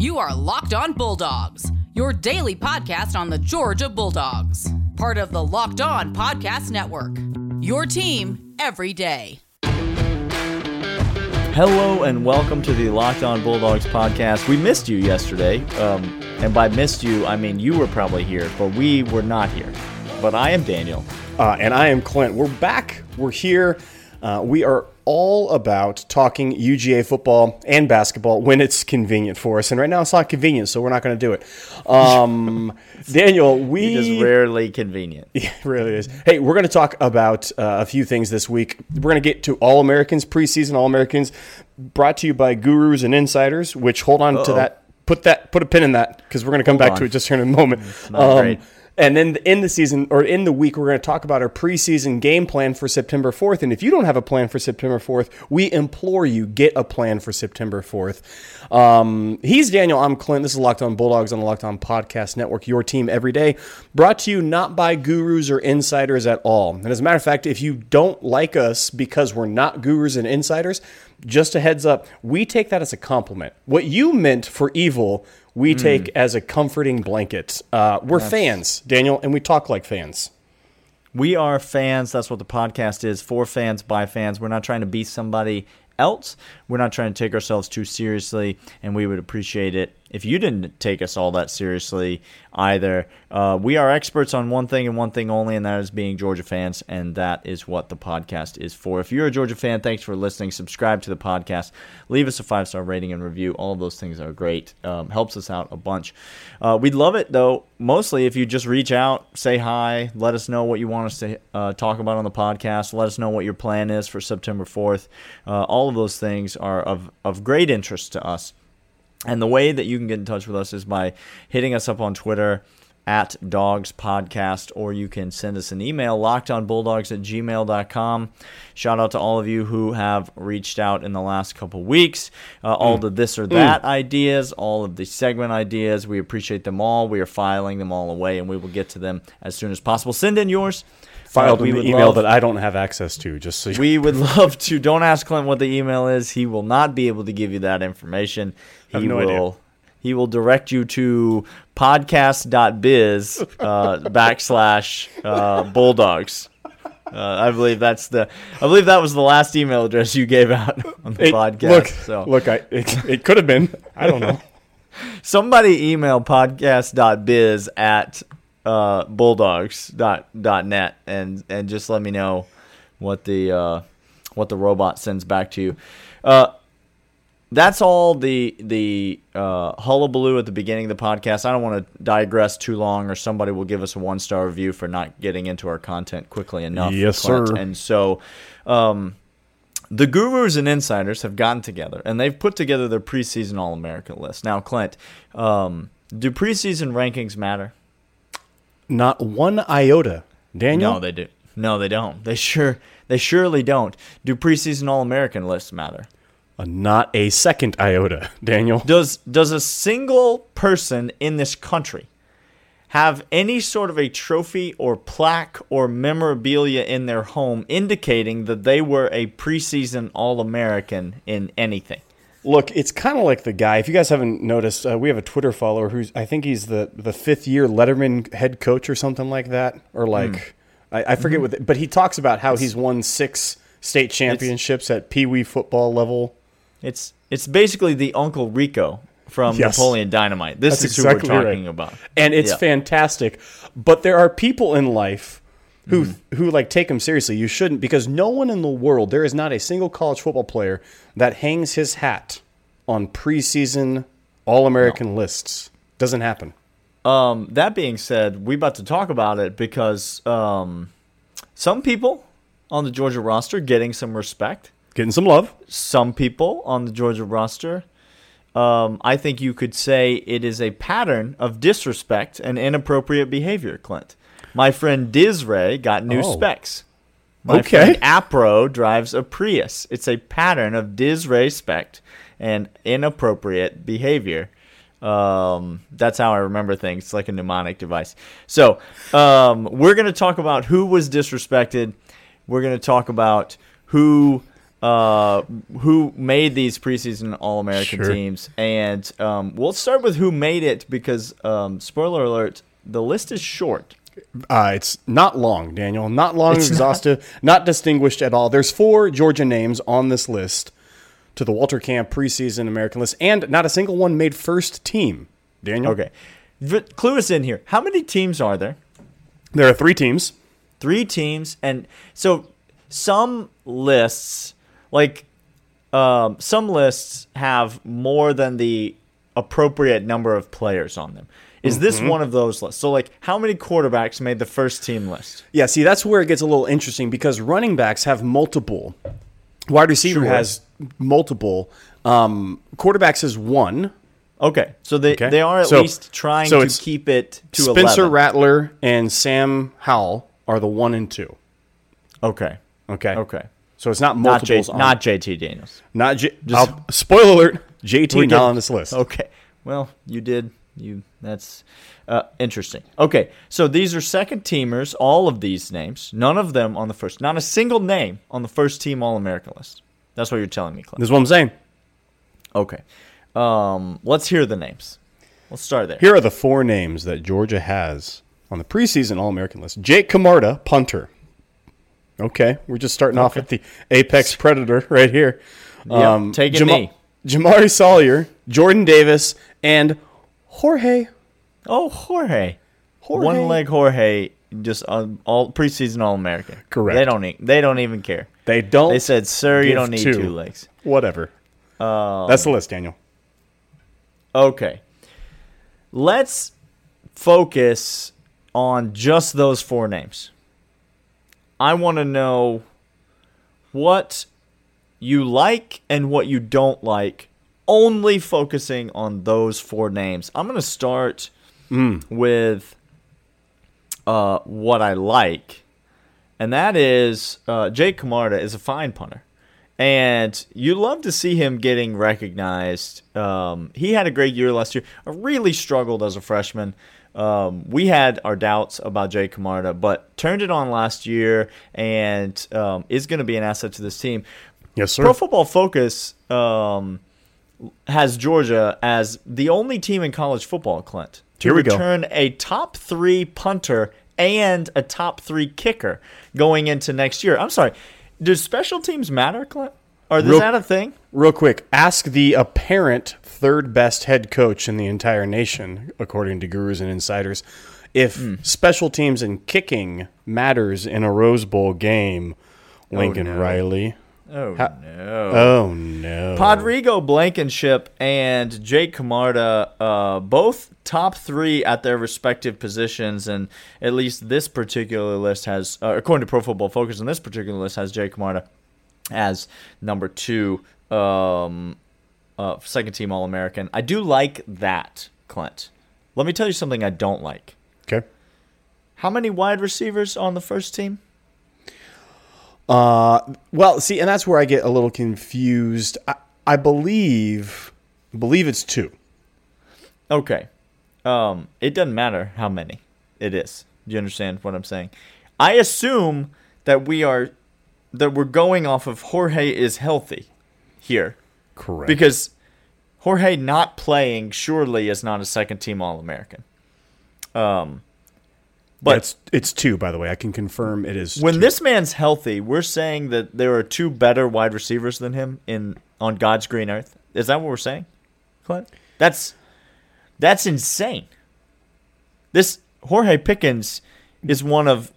You are Locked On Bulldogs, your daily podcast on the Georgia Bulldogs, part of the Locked On Podcast Network. Your team every day. Hello and welcome to the Locked On Bulldogs podcast. We missed you yesterday, um, and by missed you, I mean you were probably here, but we were not here. But I am Daniel. Uh, and I am Clint. We're back. We're here. Uh, we are all about talking UGA football and basketball when it's convenient for us. And right now it's not convenient, so we're not going to do it. Um, Daniel, we. It is rarely convenient. Yeah, it really is. Hey, we're going to talk about uh, a few things this week. We're going to get to All Americans, preseason All Americans, brought to you by Gurus and Insiders, which hold on Uh-oh. to that. Put that, put a pin in that because we're going to come hold back on. to it just here in a moment. And then in the season or in the week, we're going to talk about our preseason game plan for September 4th. And if you don't have a plan for September 4th, we implore you get a plan for September 4th. Um, he's Daniel. I'm Clint. This is Locked On Bulldogs on the Locked On Podcast Network. Your team every day, brought to you not by gurus or insiders at all. And as a matter of fact, if you don't like us because we're not gurus and insiders, just a heads up, we take that as a compliment. What you meant for evil we mm. take as a comforting blanket. Uh, we're fans, Daniel, and we talk like fans. We are fans. That's what the podcast is for fans, by fans. We're not trying to be somebody else. We're not trying to take ourselves too seriously, and we would appreciate it if you didn't take us all that seriously either. Uh, we are experts on one thing and one thing only, and that is being Georgia fans, and that is what the podcast is for. If you're a Georgia fan, thanks for listening. Subscribe to the podcast. Leave us a five star rating and review. All of those things are great. Um, helps us out a bunch. Uh, we'd love it, though, mostly if you just reach out, say hi, let us know what you want us to uh, talk about on the podcast, let us know what your plan is for September 4th. Uh, all of those things are of, of great interest to us. And the way that you can get in touch with us is by hitting us up on Twitter at Dogs Podcast, or you can send us an email, lockedonbulldogs at gmail.com. Shout out to all of you who have reached out in the last couple weeks. Uh, all mm. the this or that mm. ideas, all of the segment ideas. We appreciate them all. We are filing them all away, and we will get to them as soon as possible. Send in yours filed uh, in email love, that I don't have access to. Just so we would love to. Don't ask Clint what the email is. He will not be able to give you that information. He no will. Idea. He will direct you to podcast.biz uh, backslash uh, bulldogs. Uh, I believe that's the. I believe that was the last email address you gave out on the it, podcast. Look, so. look, I, it, it could have been. I don't know. Somebody email podcast.biz at uh, bulldogs.net and and just let me know what the uh, what the robot sends back to you. Uh, that's all the the uh, hullabaloo at the beginning of the podcast. I don't want to digress too long, or somebody will give us a one star review for not getting into our content quickly enough. Yes, Clint. sir. And so, um, the gurus and insiders have gotten together and they've put together their preseason All American list. Now, Clint, um, do preseason rankings matter? Not one iota. Daniel? No, they do. No, they don't. They sure they surely don't. Do preseason All American lists matter? Uh, not a second iota, Daniel. Does does a single person in this country have any sort of a trophy or plaque or memorabilia in their home indicating that they were a preseason All American in anything? Look, it's kind of like the guy. If you guys haven't noticed, uh, we have a Twitter follower who's I think he's the the fifth year Letterman head coach or something like that, or like mm. I, I, forget mm-hmm. what. but he talks about how he's won six state championships it's, at Pee Wee football level. It's it's basically the Uncle Rico from yes. Napoleon Dynamite. This That's is exactly who we're talking right. about, and it's yeah. fantastic. But there are people in life who mm-hmm. who like take him seriously. You shouldn't because no one in the world, there is not a single college football player that hangs his hat on preseason All American no. lists. Doesn't happen. Um, that being said, we about to talk about it because um, some people on the Georgia roster getting some respect, getting some love. Some people on the Georgia roster, um, I think you could say it is a pattern of disrespect and inappropriate behavior, Clint. My friend Dizray got new oh. specs. My okay. friend Apro drives a Prius. It's a pattern of Dizray spec and inappropriate behavior. Um, that's how I remember things. It's like a mnemonic device. So um, we're going to talk about who was disrespected. We're going to talk about who uh, who made these preseason All American Sure. teams, and um, we'll start with who made it because um, spoiler alert, the list is short. Uh, it's not long, Daniel. Not long, It's exhaustive, not. distinguished at all. There's four Georgia names on this list to the Walter Camp preseason American list, and not a single one made first team. Daniel. Okay, clue us in here. How many teams are there? There are three teams. Three teams, and so some lists, like um, some lists, have more than the appropriate number of players on them. Is Mm-hmm. this one of those lists? So, like, how many quarterbacks made the first team list? Yeah, see, that's where it gets a little interesting because running backs have multiple. Wide receiver Sure. has multiple. Um, quarterbacks is one. Okay, so they Okay. they are at So- least trying so to keep it to Spencer 11. Rattler and Sam Howell are the one and two. Okay, Okay. okay, So it's not not J, multiples. not JT Daniels. not J- I'll- spoiler alert. JT not on this list. Okay. Well, you did. You that's uh, interesting. Okay, so these are second teamers. All of these names, none of them on the first. Not a single name on the first team All American list. That's what you're telling me, Clint. This is what I'm saying. Okay. Um, let's hear the names. Let's start there. Here are the four names that Georgia has on the preseason All American list. Jake Camarda, punter. Okay, we're just starting off at the apex predator right here. Yep, take a Jama- knee. Jamaree Salyer, Jordan Davis, and Jorge. Oh, Jorge. Jorge. One leg Jorge, just um, all preseason All American. Correct. They don't. e- They don't even care. They don't. They said, "Sir, you don't need two. two legs." Whatever. Um, That's the list, Daniel. Okay. Let's focus on just those four names. I want to know what you like and what you don't like, only focusing on those four names. I'm going to start with uh, what I like, and that is uh, Jake Camarda is a fine punter. And you love to see him getting recognized. Um, he had a great year last year. I really struggled as a freshman. Um, we had our doubts about Jay Camarda, but turned it on last year and um, is going to be an asset to this team. Yes, sir. Pro Football Focus um, has Georgia as the only team in college football, Clint, to Here we go. return a top three punter and a top three kicker going into next year. I'm sorry. Does special teams matter, Clint? Or is Real- that a thing? Real quick, ask the apparent third best head coach in the entire nation, according to gurus and insiders, if Hmm. special teams and kicking matters in a Rose Bowl game. Lincoln no. Riley. Oh, no. Oh no. Rodrigo Blankenship and Jake Camarda, uh, both top three at their respective positions, and at least this particular list has, uh, according to Pro Football Focus, and this particular list has Jake Camarda as number two, um, uh, second team All American. I do like that, Clint. Let me tell you something I don't like. Okay. How many wide receivers on the first team? Uh, well, see, and that's where I get a little confused. I, I believe, believe it's two. Okay. Um, it doesn't matter how many it is. Do you understand what I'm saying? I assume that we are that we're going off of Jorge is healthy here Correct. because Jorge not playing surely is not a second team All American. Um, but but it's it's two, by the way. I can confirm it is. when two. this man's healthy, we're saying that there are two better wide receivers than him in on God's green earth. Is that what we're saying, Clint? That's that's insane. This Jorge Pickens is one of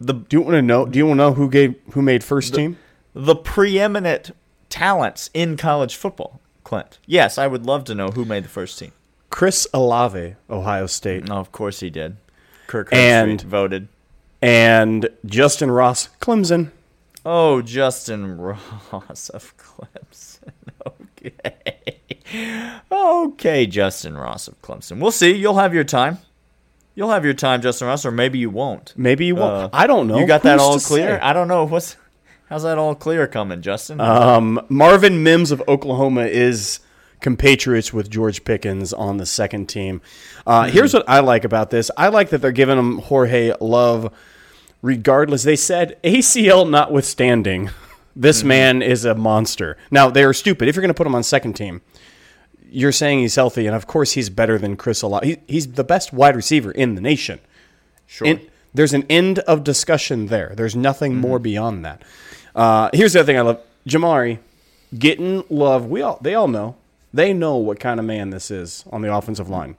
the do you want to know? Do you want to know who gave who made first team? the preeminent talents in college football. Clint. Yes, I would love to know who made the first team. Chris Olave, Ohio State, No, of course he did. Kirk And- voted. and Justin Ross, Clemson. Oh, Justin Ross of Clemson. Okay. Okay, Justin Ross of Clemson. We'll see. You'll have your time. You'll have your time, Justin Ross, or maybe you won't. Maybe you won't. Uh, I don't know. You got that all clear? say? I don't know. What's how's that all clear coming, Justin? Um, Marvin Mims of Oklahoma is compatriots with George Pickens on the second team. Uh, Here's what I like about this. I like that they're giving him Jorge love, regardless. They said ACL notwithstanding. This Mm-hmm. man is a monster. Now they are stupid. If you're going to put him on second team, you're saying he's healthy, and of course he's better than Chris Olave. He, he's the best wide receiver in the nation. Sure. In- there's an end of discussion there. There's nothing Mm-hmm. more beyond that. Uh, here's the other thing I love: Jamaree getting love. We all they all know. They know what kind of man this is on the offensive line.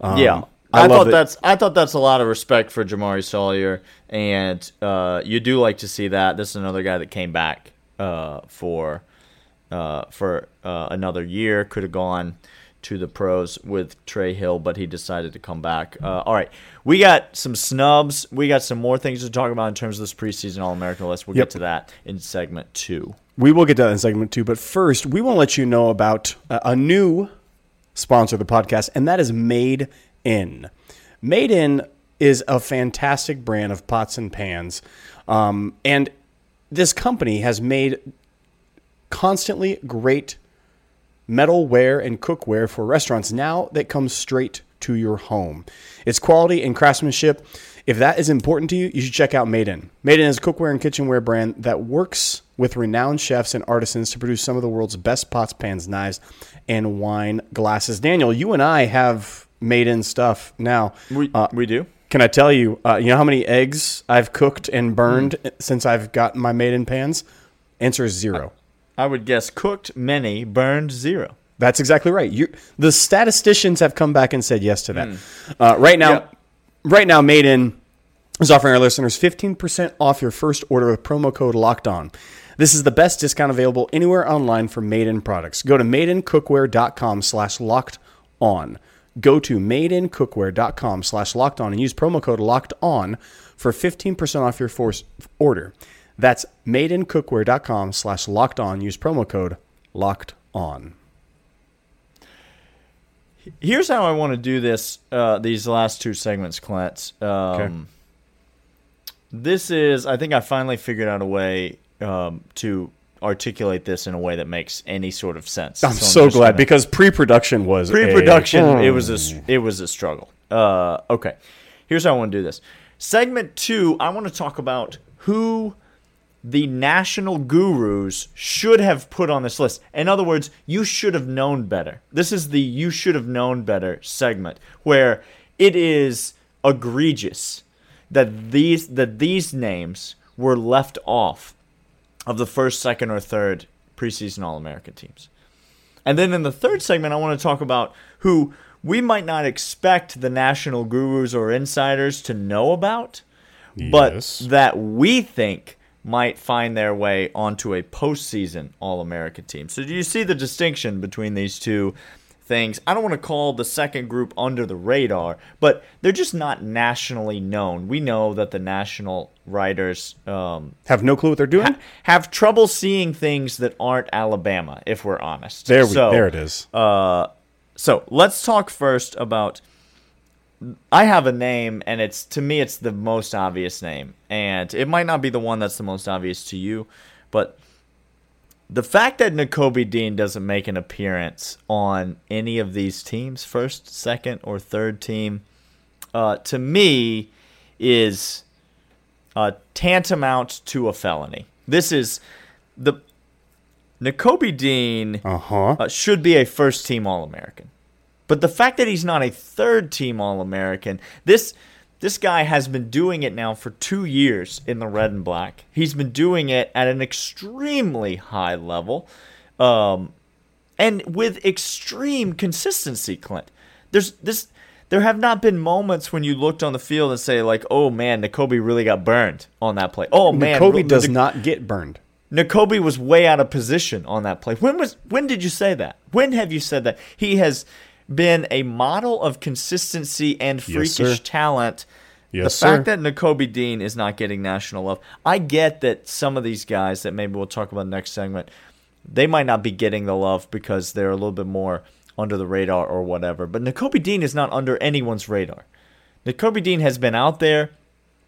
Um, yeah. I I, thought it. that's I thought that's a lot of respect for Jamaree Salyer, and uh, you do like to see that. This is another guy that came back uh, for uh, for uh, another year. Could have gone to the pros with Trey Hill, but he decided to come back. Uh, all right, we got some snubs. We got some more things to talk about in terms of this preseason All American list. We'll Yep. get to that in segment two. We will get to that in segment two, but first, we want to let you know about a, a new sponsor of the podcast, and that is Made In. Made In is a fantastic brand of pots and pans, um, and this company has made constantly great metalware and cookware for restaurants now that comes straight to your home. It's quality and craftsmanship. If that is important to you, you should check out Made In. Made In is a cookware and kitchenware brand that works with renowned chefs and artisans to produce some of the world's best pots, pans, knives, and wine glasses. Daniel, you and I have Made In stuff now. We Uh, we do. can I tell you, uh, you know how many eggs I've cooked and burned since I've gotten my Made In pans? Answer is zero. I would guess cooked many, burned zero. That's exactly right. You, the statisticians have come back and said yes to that. Uh, right now, Yep. right now, Made In is offering our listeners 15% off your first order with promo code Locked On. This is the best discount available anywhere online for Made In products. Go to madeincookware.com slash locked on. Go to madeincookware.com slash locked on and use promo code locked on for 15% off your force order. That's madeincookware.com slash locked on. Use promo code locked on. Here's how I want to do this. Uh, these last two segments, Clint. Um, Okay. This is. I think I finally figured out a way um, to articulate this in a way that makes any sort of sense. I'm So so, glad because pre-production was a- pre-production Mm. it was a s- it was a struggle. Uh, okay. Here's how i want to do this. Segment two i want to talk about who the national gurus should have put on this list. In other words you should have known better. This is the you should have known better segment where it is egregious that these that these names were left off of the first second or third preseason all-american teams and then in the third segment, I want to talk about who we might not expect the national gurus or insiders to know about, but that we think might find their way onto a postseason All American team. So, do you see the distinction between these two things? I don't want to call the second group under the radar, but they're just not nationally known. We know that the national writers um, have no clue what they're doing. ha- have trouble seeing things that aren't Alabama, if we're honest. there we, So, there it is. Uh, so let's talk first about. I have a name, and it's to me, it's the most obvious name, and it might not be the one that's the most obvious to you, but the fact that Nakobe Dean doesn't make an appearance on any of these teams, first, second, or third team, uh, to me, is uh, tantamount to a felony. This is the Nakobe Dean Uh-huh. uh, should be a first team All American. But the fact that he's not a third team All American, this this guy has been doing it now for two years in the red and black. He's been doing it at an extremely high level, um, and with extreme consistency. Clint, there's this. There have not been moments when you looked on the field and say like, "Oh man, Nakobe really got burned on that play." Oh man, Kobe does N- not get burned. Nakobe was way out of position on that play. When was when did you say that? When have you said that? He has been a model of consistency and freakish sir. talent. Yes, the fact sir. that Nakobe Dean is not getting national love, I get that some of these guys that maybe we'll talk about next segment, they might not be getting the love because they're a little bit more under the radar or whatever. But Nakobe Dean is not under anyone's radar. Nakobe Dean has been out there.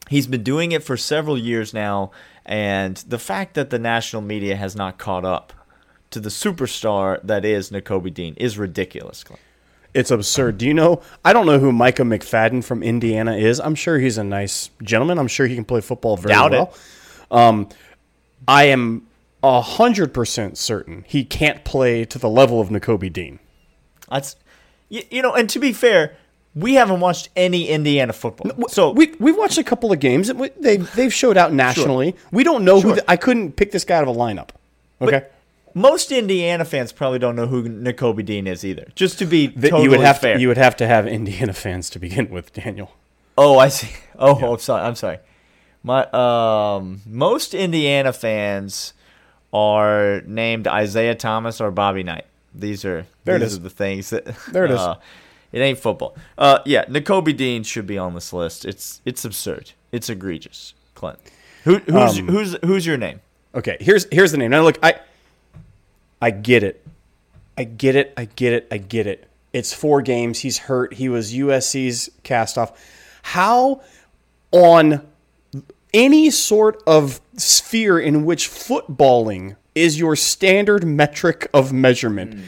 He's been doing it for several years now, and the fact that the national media has not caught up to the superstar that is Nakobe Dean is ridiculous. It's absurd. Do you know? I don't know who Micah McFadden from Indiana is. I'm sure he's a nice gentleman. I'm sure he can play football very Doubt it. well. Um, I am hundred percent certain he can't play to the level of Nakobe Dean. That's you, you know, and to be fair, we haven't watched any Indiana football. So we we've watched a couple of games. They they've showed out nationally. We don't know who. The, I couldn't pick this guy out of a lineup. Okay, most Indiana fans probably don't know who Nakobe Dean is either. Just to be totally you would have fair. to you would have to have Indiana fans to begin with, Daniel. Oh, I see. Oh, I'm sorry. I'm sorry. My um, most Indiana fans are named Isaiah Thomas or Bobby Knight. These are There these is. are the things that There it is. uh, it ain't football. Uh, yeah, Nakobe Dean should be on this list. It's it's absurd. It's egregious. Clint, who who's Um, who's who's your name? Okay, here's here's the name. Now look, I I get it. I get it. I get it. I get it. It's four games. He's hurt. He was USC's cast off. How on any sort of sphere in which footballing is your standard metric of measurement hmm.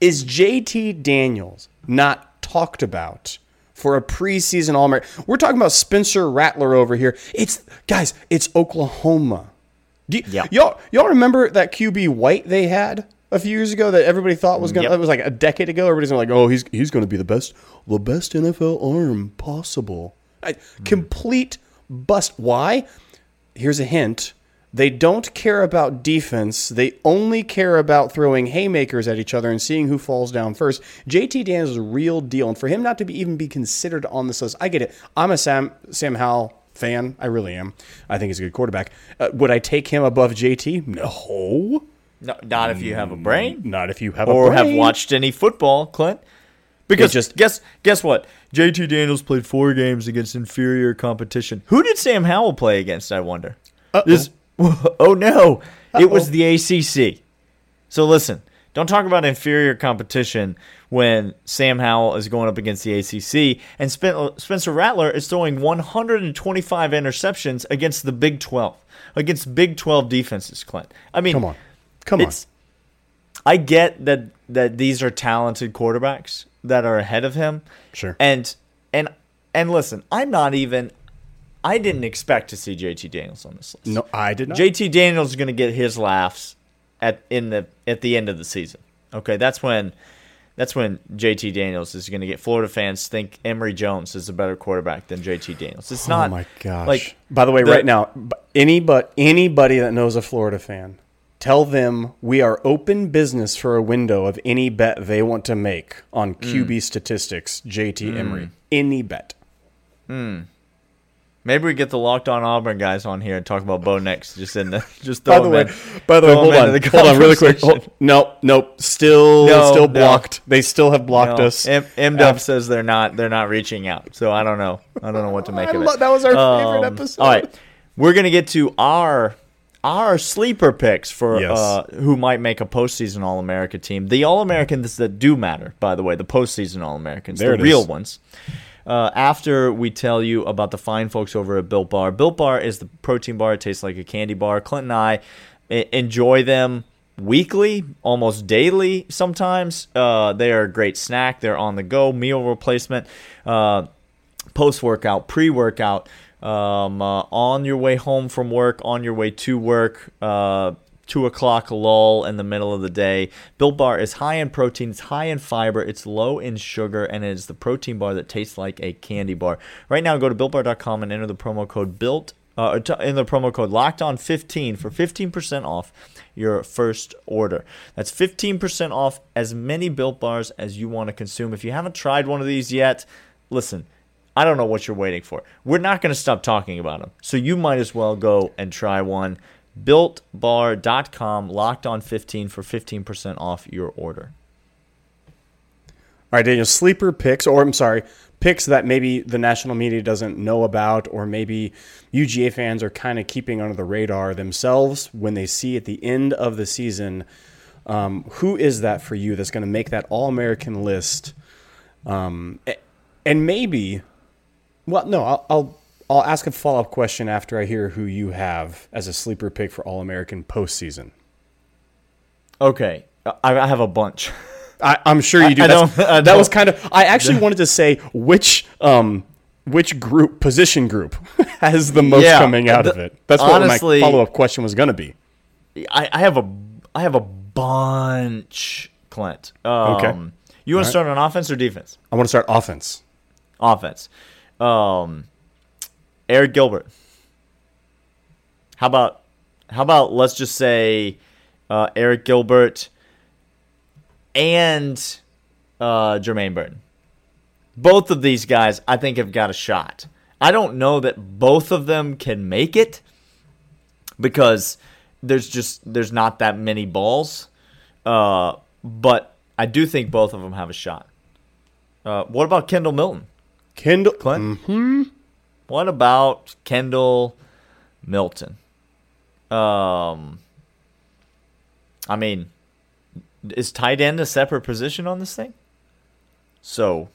is JT Daniels not talked about for a preseason All American? We're talking about Spencer Rattler over here. It's guys, it's Oklahoma. Do y- Yeah. y'all y'all remember that QB White they had a few years ago that everybody thought was gonna Yep. that was like a decade ago. Everybody's like, oh, he's he's gonna be the best the best NFL arm possible. I, hmm. Complete bust. Why? Here's a hint. They don't care about defense. They only care about throwing haymakers at each other and seeing who falls down first. JT Daniels is a real deal, and for him not to be even be considered on this list, I get it. I'm a Sam Sam Howell fan. I really am. I think he's a good quarterback. Uh, would I take him above JT? No, No, not if you have a brain not if you have or a have watched any football, Clint. Because just- guess guess what? JT Daniels played four games against inferior competition. Who did Sam Howell play against? I wonder. This- oh no, it was the ACC. So listen, don't talk about inferior competition when Sam Howell is going up against the ACC and Spen- Spencer Rattler is throwing 125 interceptions against the Big 12, against Big 12 defenses. Clint, I mean, Come on, come on. I get that that these are talented quarterbacks that are ahead of him. Sure. And and and listen, I'm not even I didn't expect to see JT Daniels on this list. No, I did not. JT Daniels is going to get his laughs at in the at the end of the season. Okay, that's when that's when JT Daniels is going to get Florida fans think Emory Jones is a better quarterback than JT Daniels. It's not oh my gosh. like by the way, the- right now, b- any but anybody that knows a Florida fan, tell them we are open business for a window of any bet they want to make on Mm. QB statistics. JT Emory, any bet. Maybe we get the locked on Auburn guys on here and talk about Bo next. Just in the just By the way, in. by the way, hold on, hold on, really quick. Hold, nope, nope, still, No, still no. blocked. They still have blocked No, us. M, M Dub says they're not they're not reaching out. So I don't know. I don't know what to make I of lo- it. that was our favorite Um, episode. All right, we're gonna get to our our sleeper picks for Yes. uh, who might make a postseason All America team. The All Americans that do matter, by the way, the postseason All Americans, the real is. ones. Uh, after we tell you about the fine folks over at Built Bar, Built Bar is the protein bar. It tastes like a candy bar. Clint and I enjoy them weekly, almost daily sometimes. Uh, they are a great snack. They're on the go, meal replacement, uh, post workout, pre workout, um, uh, on your way home from work, on your way to work. Two o'clock lull in the middle of the day. Built Bar is high in protein, it's high in fiber, it's low in sugar, and it is the protein bar that tastes like a candy bar. Right now, go to builtbar.com and enter the promo code BUILT uh, in the promo code locked on 15 for 15% off your first order. That's 15% off as many built bars as you want to consume. If you haven't tried one of these yet, listen, I don't know what you're waiting for. We're not going to stop talking about them. So you might as well go and try one. BuiltBar.com, locked on 15 for 15% off your order. All right, Daniel, sleeper picks, or I'm sorry, picks that maybe the national media doesn't know about, or maybe UGA fans are kind of keeping under the radar themselves when they see at the end of the season. Um, who is that for you that's going to make that All American list? Um, and maybe, well, no, I'll, I'll I'll ask a follow up question after I hear who you have as a sleeper pick for All American postseason. Okay, I, I have a bunch. I, I'm sure you do. I I that was kind of. I actually wanted to say which um which group position group has the most Yeah, coming out the- of it. That's what honestly- my follow up question was going to be. I, I have a I have a bunch, Clint. Um, Okay. You want All to start on offense or defense? I want to start offense. Offense. Um, Arik Gilbert. How about how about let's just say uh, Arik Gilbert and uh, Jermaine Burton. Both of these guys, I think, have got a shot. I don't know that both of them can make it because there's just there's not that many balls. Uh, but I do think both of them have a shot. Uh, what about Kendall Milton? Kendall. Clint? Mm-hmm. What about Kendall Milton? Um, I mean, is tight end a separate position on this thing? So,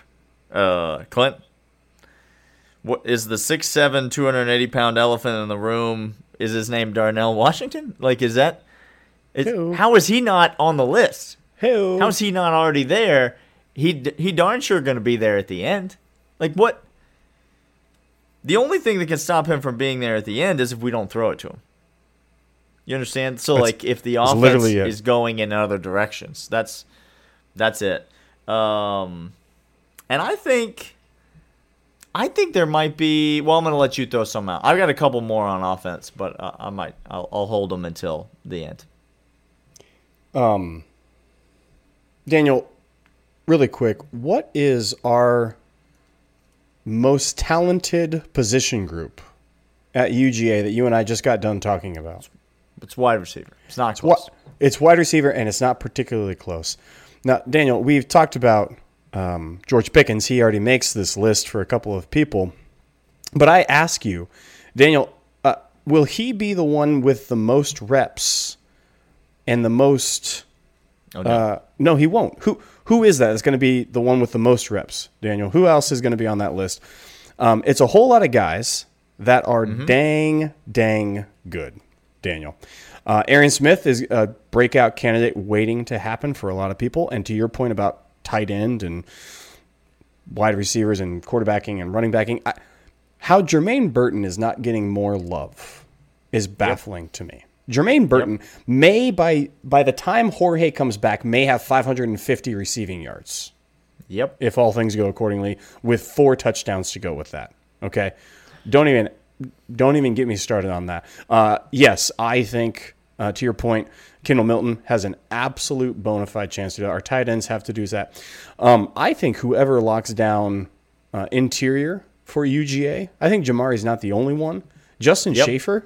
uh, Clint, what is the 6'7", 280 pound elephant in the room? Is his name Darnell Washington? Like, is that? Is, Who? how is he not on the list? Hey. How's he not already there? He he darn sure going to be there at the end. Like what? The only thing that can stop him from being there at the end is if we don't throw it to him. You understand? So That's- like if the offense is going in other directions, that's that's it. Um, and I think I think there might be. Well, I'm going to let you throw some out. I've got a couple more on offense, but uh, I might I'll, I'll hold them until the end. Um, Daniel, really quick, what is our most talented position group at UGA that you and I just got done talking about? It's wide receiver. It's not close. What? It's wide receiver, and it's not particularly close. Now, Daniel, we've talked about um, George Pickens. He already makes this list for a couple of people. But I ask you, Daniel, uh, will he be the one with the most reps and the most? Oh, no. Uh, no, he won't. Who who is that? It's going to be the one with the most reps, Daniel. Who else is going to be on that list? Um, it's a whole lot of guys that are dang dang good, Daniel. Uh, Arian Smith is a breakout candidate waiting to happen for a lot of people. And to your point about tight end and wide receivers and quarterbacking and running backing, I, how Jermaine Burton is not getting more love is baffling to me. Jermaine Burton may by by the time Jorge comes back may have 550 receiving yards Yep. if all things go accordingly with four touchdowns to go with that. Okay? Don't even don't even get me started on that. Uh, yes, I think uh, to your point, Kendall Milton has an absolute bona fide chance to do it. Our tight ends have to do that. Um, I think whoever locks down uh, interior for UGA, I think Jamaree's not the only one. Justin Yep. Shaffer,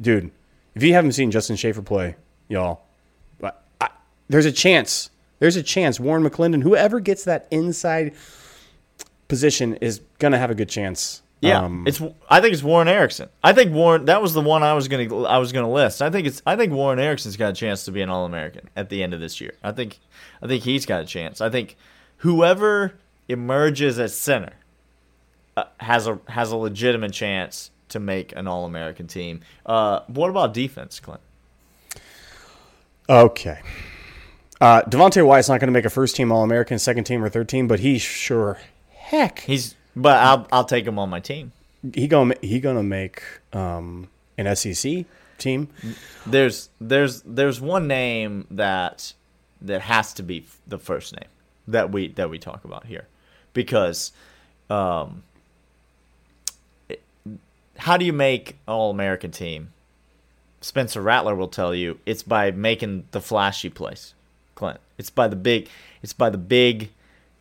dude, if you haven't seen Justin Shaffer play, y'all, but I, there's a chance. There's a chance Warren McClendon, whoever gets that inside position, is gonna have a good chance. Yeah, Um, it's. I think it's Warren Ericson. I think Warren. That was the one I was gonna. I was gonna list. I think it's. I think Warren Ericson's got a chance to be an All American at the end of this year. I think. I think he's got a chance. I think whoever emerges at center uh, has a has a legitimate chance to make an All American team. Uh, what about defense, Clint? okay. Uh, Devonte Wyatt's not going to make a first team All American, second team, or third team, but he sure heck He's. But I'll I'll take him on my team. he gonna he gonna make um, an SEC team. There's there's there's one name that that has to be the first name that we that we talk about here because um how do you make all American team? Spencer Rattler will tell you it's by making the flashy plays. Clint. It's by the big it's by the big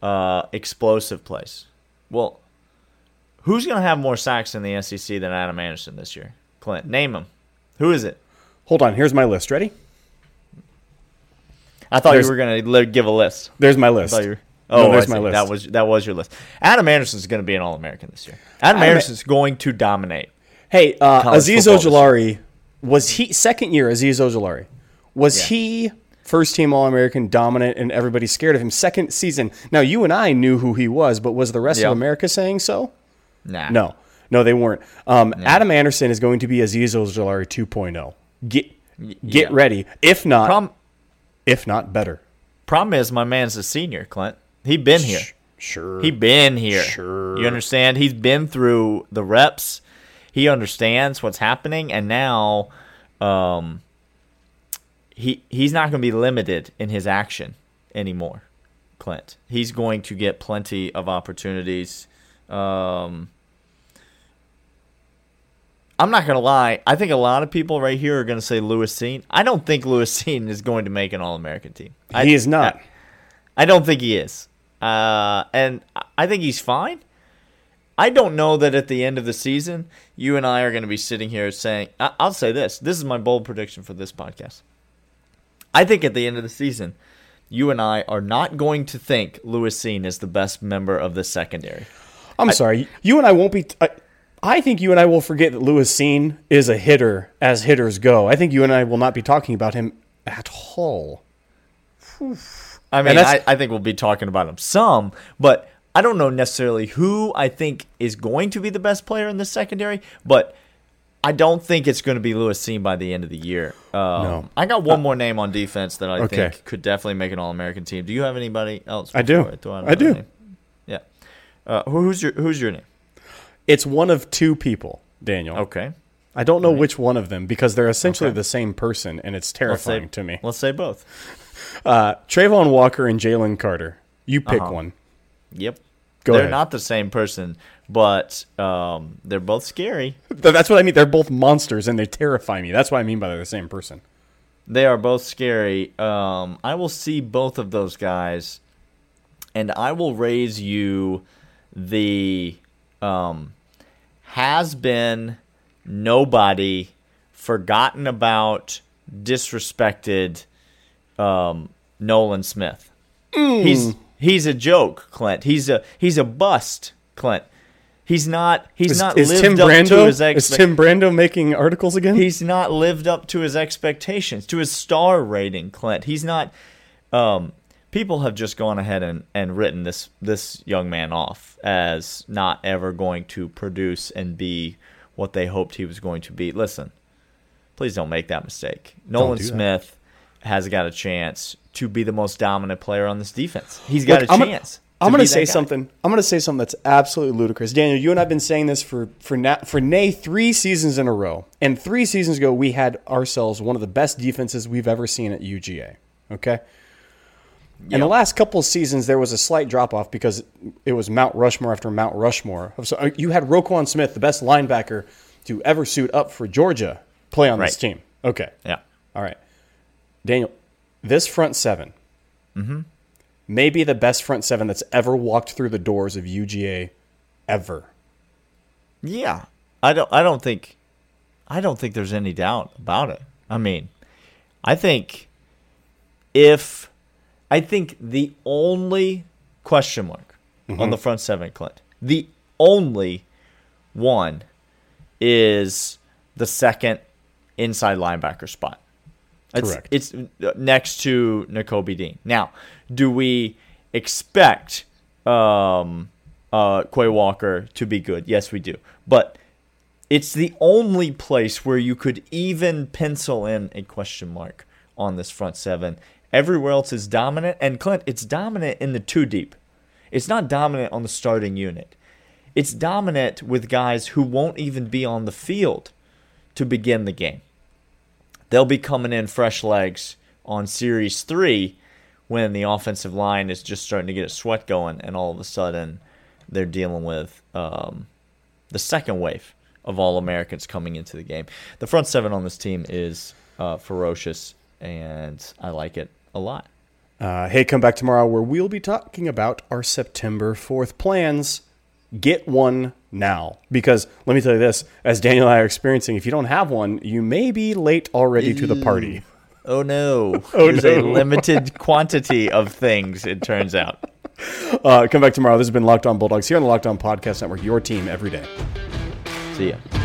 uh explosive plays. Well, who's going to have more sacks in the SEC than Adam Anderson this year? Clint, name him. Who is it? Hold on, here's my list. Ready? I thought There's- you were going to give a list. There's my I list. Thought you were, No, oh, there's my list. That was that was your list. Adam Anderson is going to be an All American this year. Adam, Adam- is going to dominate. Hey, uh, Azeez Ojulari was he second year? Azeez Ojulari was Yeah. he first team All American, dominant, and everybody scared of him? Second season. Now you and I knew who he was, but was the rest Yeah. of America saying so? Nah. No, no, they weren't. Um, Adam Anderson is going to be Azeez Ojulari 2.0. Get get yeah. ready. If not, Problem if not better. problem is my man's a senior, Clint. He been here. Sure. He been here. Sure. You understand? He's been through the reps. He understands what's happening, and now, um, he he's not going to be limited in his action anymore. Clint, he's going to get plenty of opportunities. Um, I'm not gonna lie. I think a lot of people right here are gonna say Lewis Cine. I don't think Lewis Cine is going to make an All American team. I, he is not. I, I, don't think he is. Uh, and I think he's fine. I don't know that at the end of the season, you and I are going to be sitting here saying, I- I'll say this. This is my bold prediction for this podcast. I think at the end of the season, you and I are not going to think Lewis Cine is the best member of the secondary. I'm I, sorry. You and I won't be. T- I, I think you and I will forget that Lewis Cine is a hitter as hitters go. I think you and I will not be talking about him at all. I mean, I, I think we'll be talking about him some, but I don't know necessarily who I think is going to be the best player in the secondary, but I don't think it's going to be Lewis Cine by the end of the year. Um, no. I got one uh, more name on defense that I okay. think could definitely make an All American team. Do you have anybody else? I do. I, I do. Name? Yeah. Uh, who's your Who's your name? It's one of two people, Daniel. Okay. I don't know right. which one of them because they're essentially okay. the same person, and it's terrifying say, to me. Let's say both. Uh, Travon Walker and Jalen Carter. You pick uh-huh. one. Yep. Go they're ahead. not the same person, but um, they're both scary. That's what I mean. They're both monsters, and they terrify me. That's what I mean by they're the same person. They are both scary. Um, I will see both of those guys, and I will raise you the um, has been nobody forgotten about, disrespected um, Nolan Smith. Mm. He's he's a joke, Clint. He's a he's a bust, Clint. He's not. He's is, not is lived Tim up Brando, to his expe- Is Tim Brando making articles again? He's not lived up to his expectations, to his star rating, Clint. He's not. Um, people have just gone ahead and, and written this this young man off as not ever going to produce and be what they hoped he was going to be. Listen, please don't make that mistake. Nolan do Smith. Has got a chance to be the most dominant player on this defense. He's got Look, a I'm chance. I'm going to say something. I'm going to say something that's absolutely ludicrous. Daniel, you and I've been saying this for for na- for nay three seasons in a row. And three seasons ago, we had ourselves one of the best defenses we've ever seen at UGA. Okay. Yep. In the last couple of seasons, there was a slight drop off because it was Mount Rushmore after Mount Rushmore. So uh, you had Roquan Smith, the best linebacker to ever suit up for Georgia, play on right. this team. Okay. Yeah. All right. Daniel, this front 7 mm-hmm. may be the best front seven that's ever walked through the doors of UGA ever. Yeah. I don't I don't think I don't think there's any doubt about it. I mean, I think if I think the only question mark mm-hmm. on the front seven, Clint, the only one is the second inside linebacker spot. It's, Correct. It's next to Nakobe Dean. Now, do we expect um, uh, Quay Walker to be good? Yes, we do. But it's the only place where you could even pencil in a question mark on this front seven. Everywhere else is dominant. And Clint, it's dominant in the two deep. It's not dominant on the starting unit. It's dominant with guys who won't even be on the field to begin the game. They'll be coming in fresh legs on Series 3 when the offensive line is just starting to get a sweat going, and all of a sudden they're dealing with um, the second wave of All Americans coming into the game. The front seven on this team is uh, ferocious, and I like it a lot. Uh, hey, come back tomorrow where we'll be talking about our September 4th plans. Get one now. Because let me tell you this as Daniel and I are experiencing, if you don't have one, you may be late already Ew. to the party. Oh no. oh, There's no. a limited quantity of things, it turns out. Uh, come back tomorrow. This has been Locked On Bulldogs here on the Locked On Podcast Network, your team every day. See ya.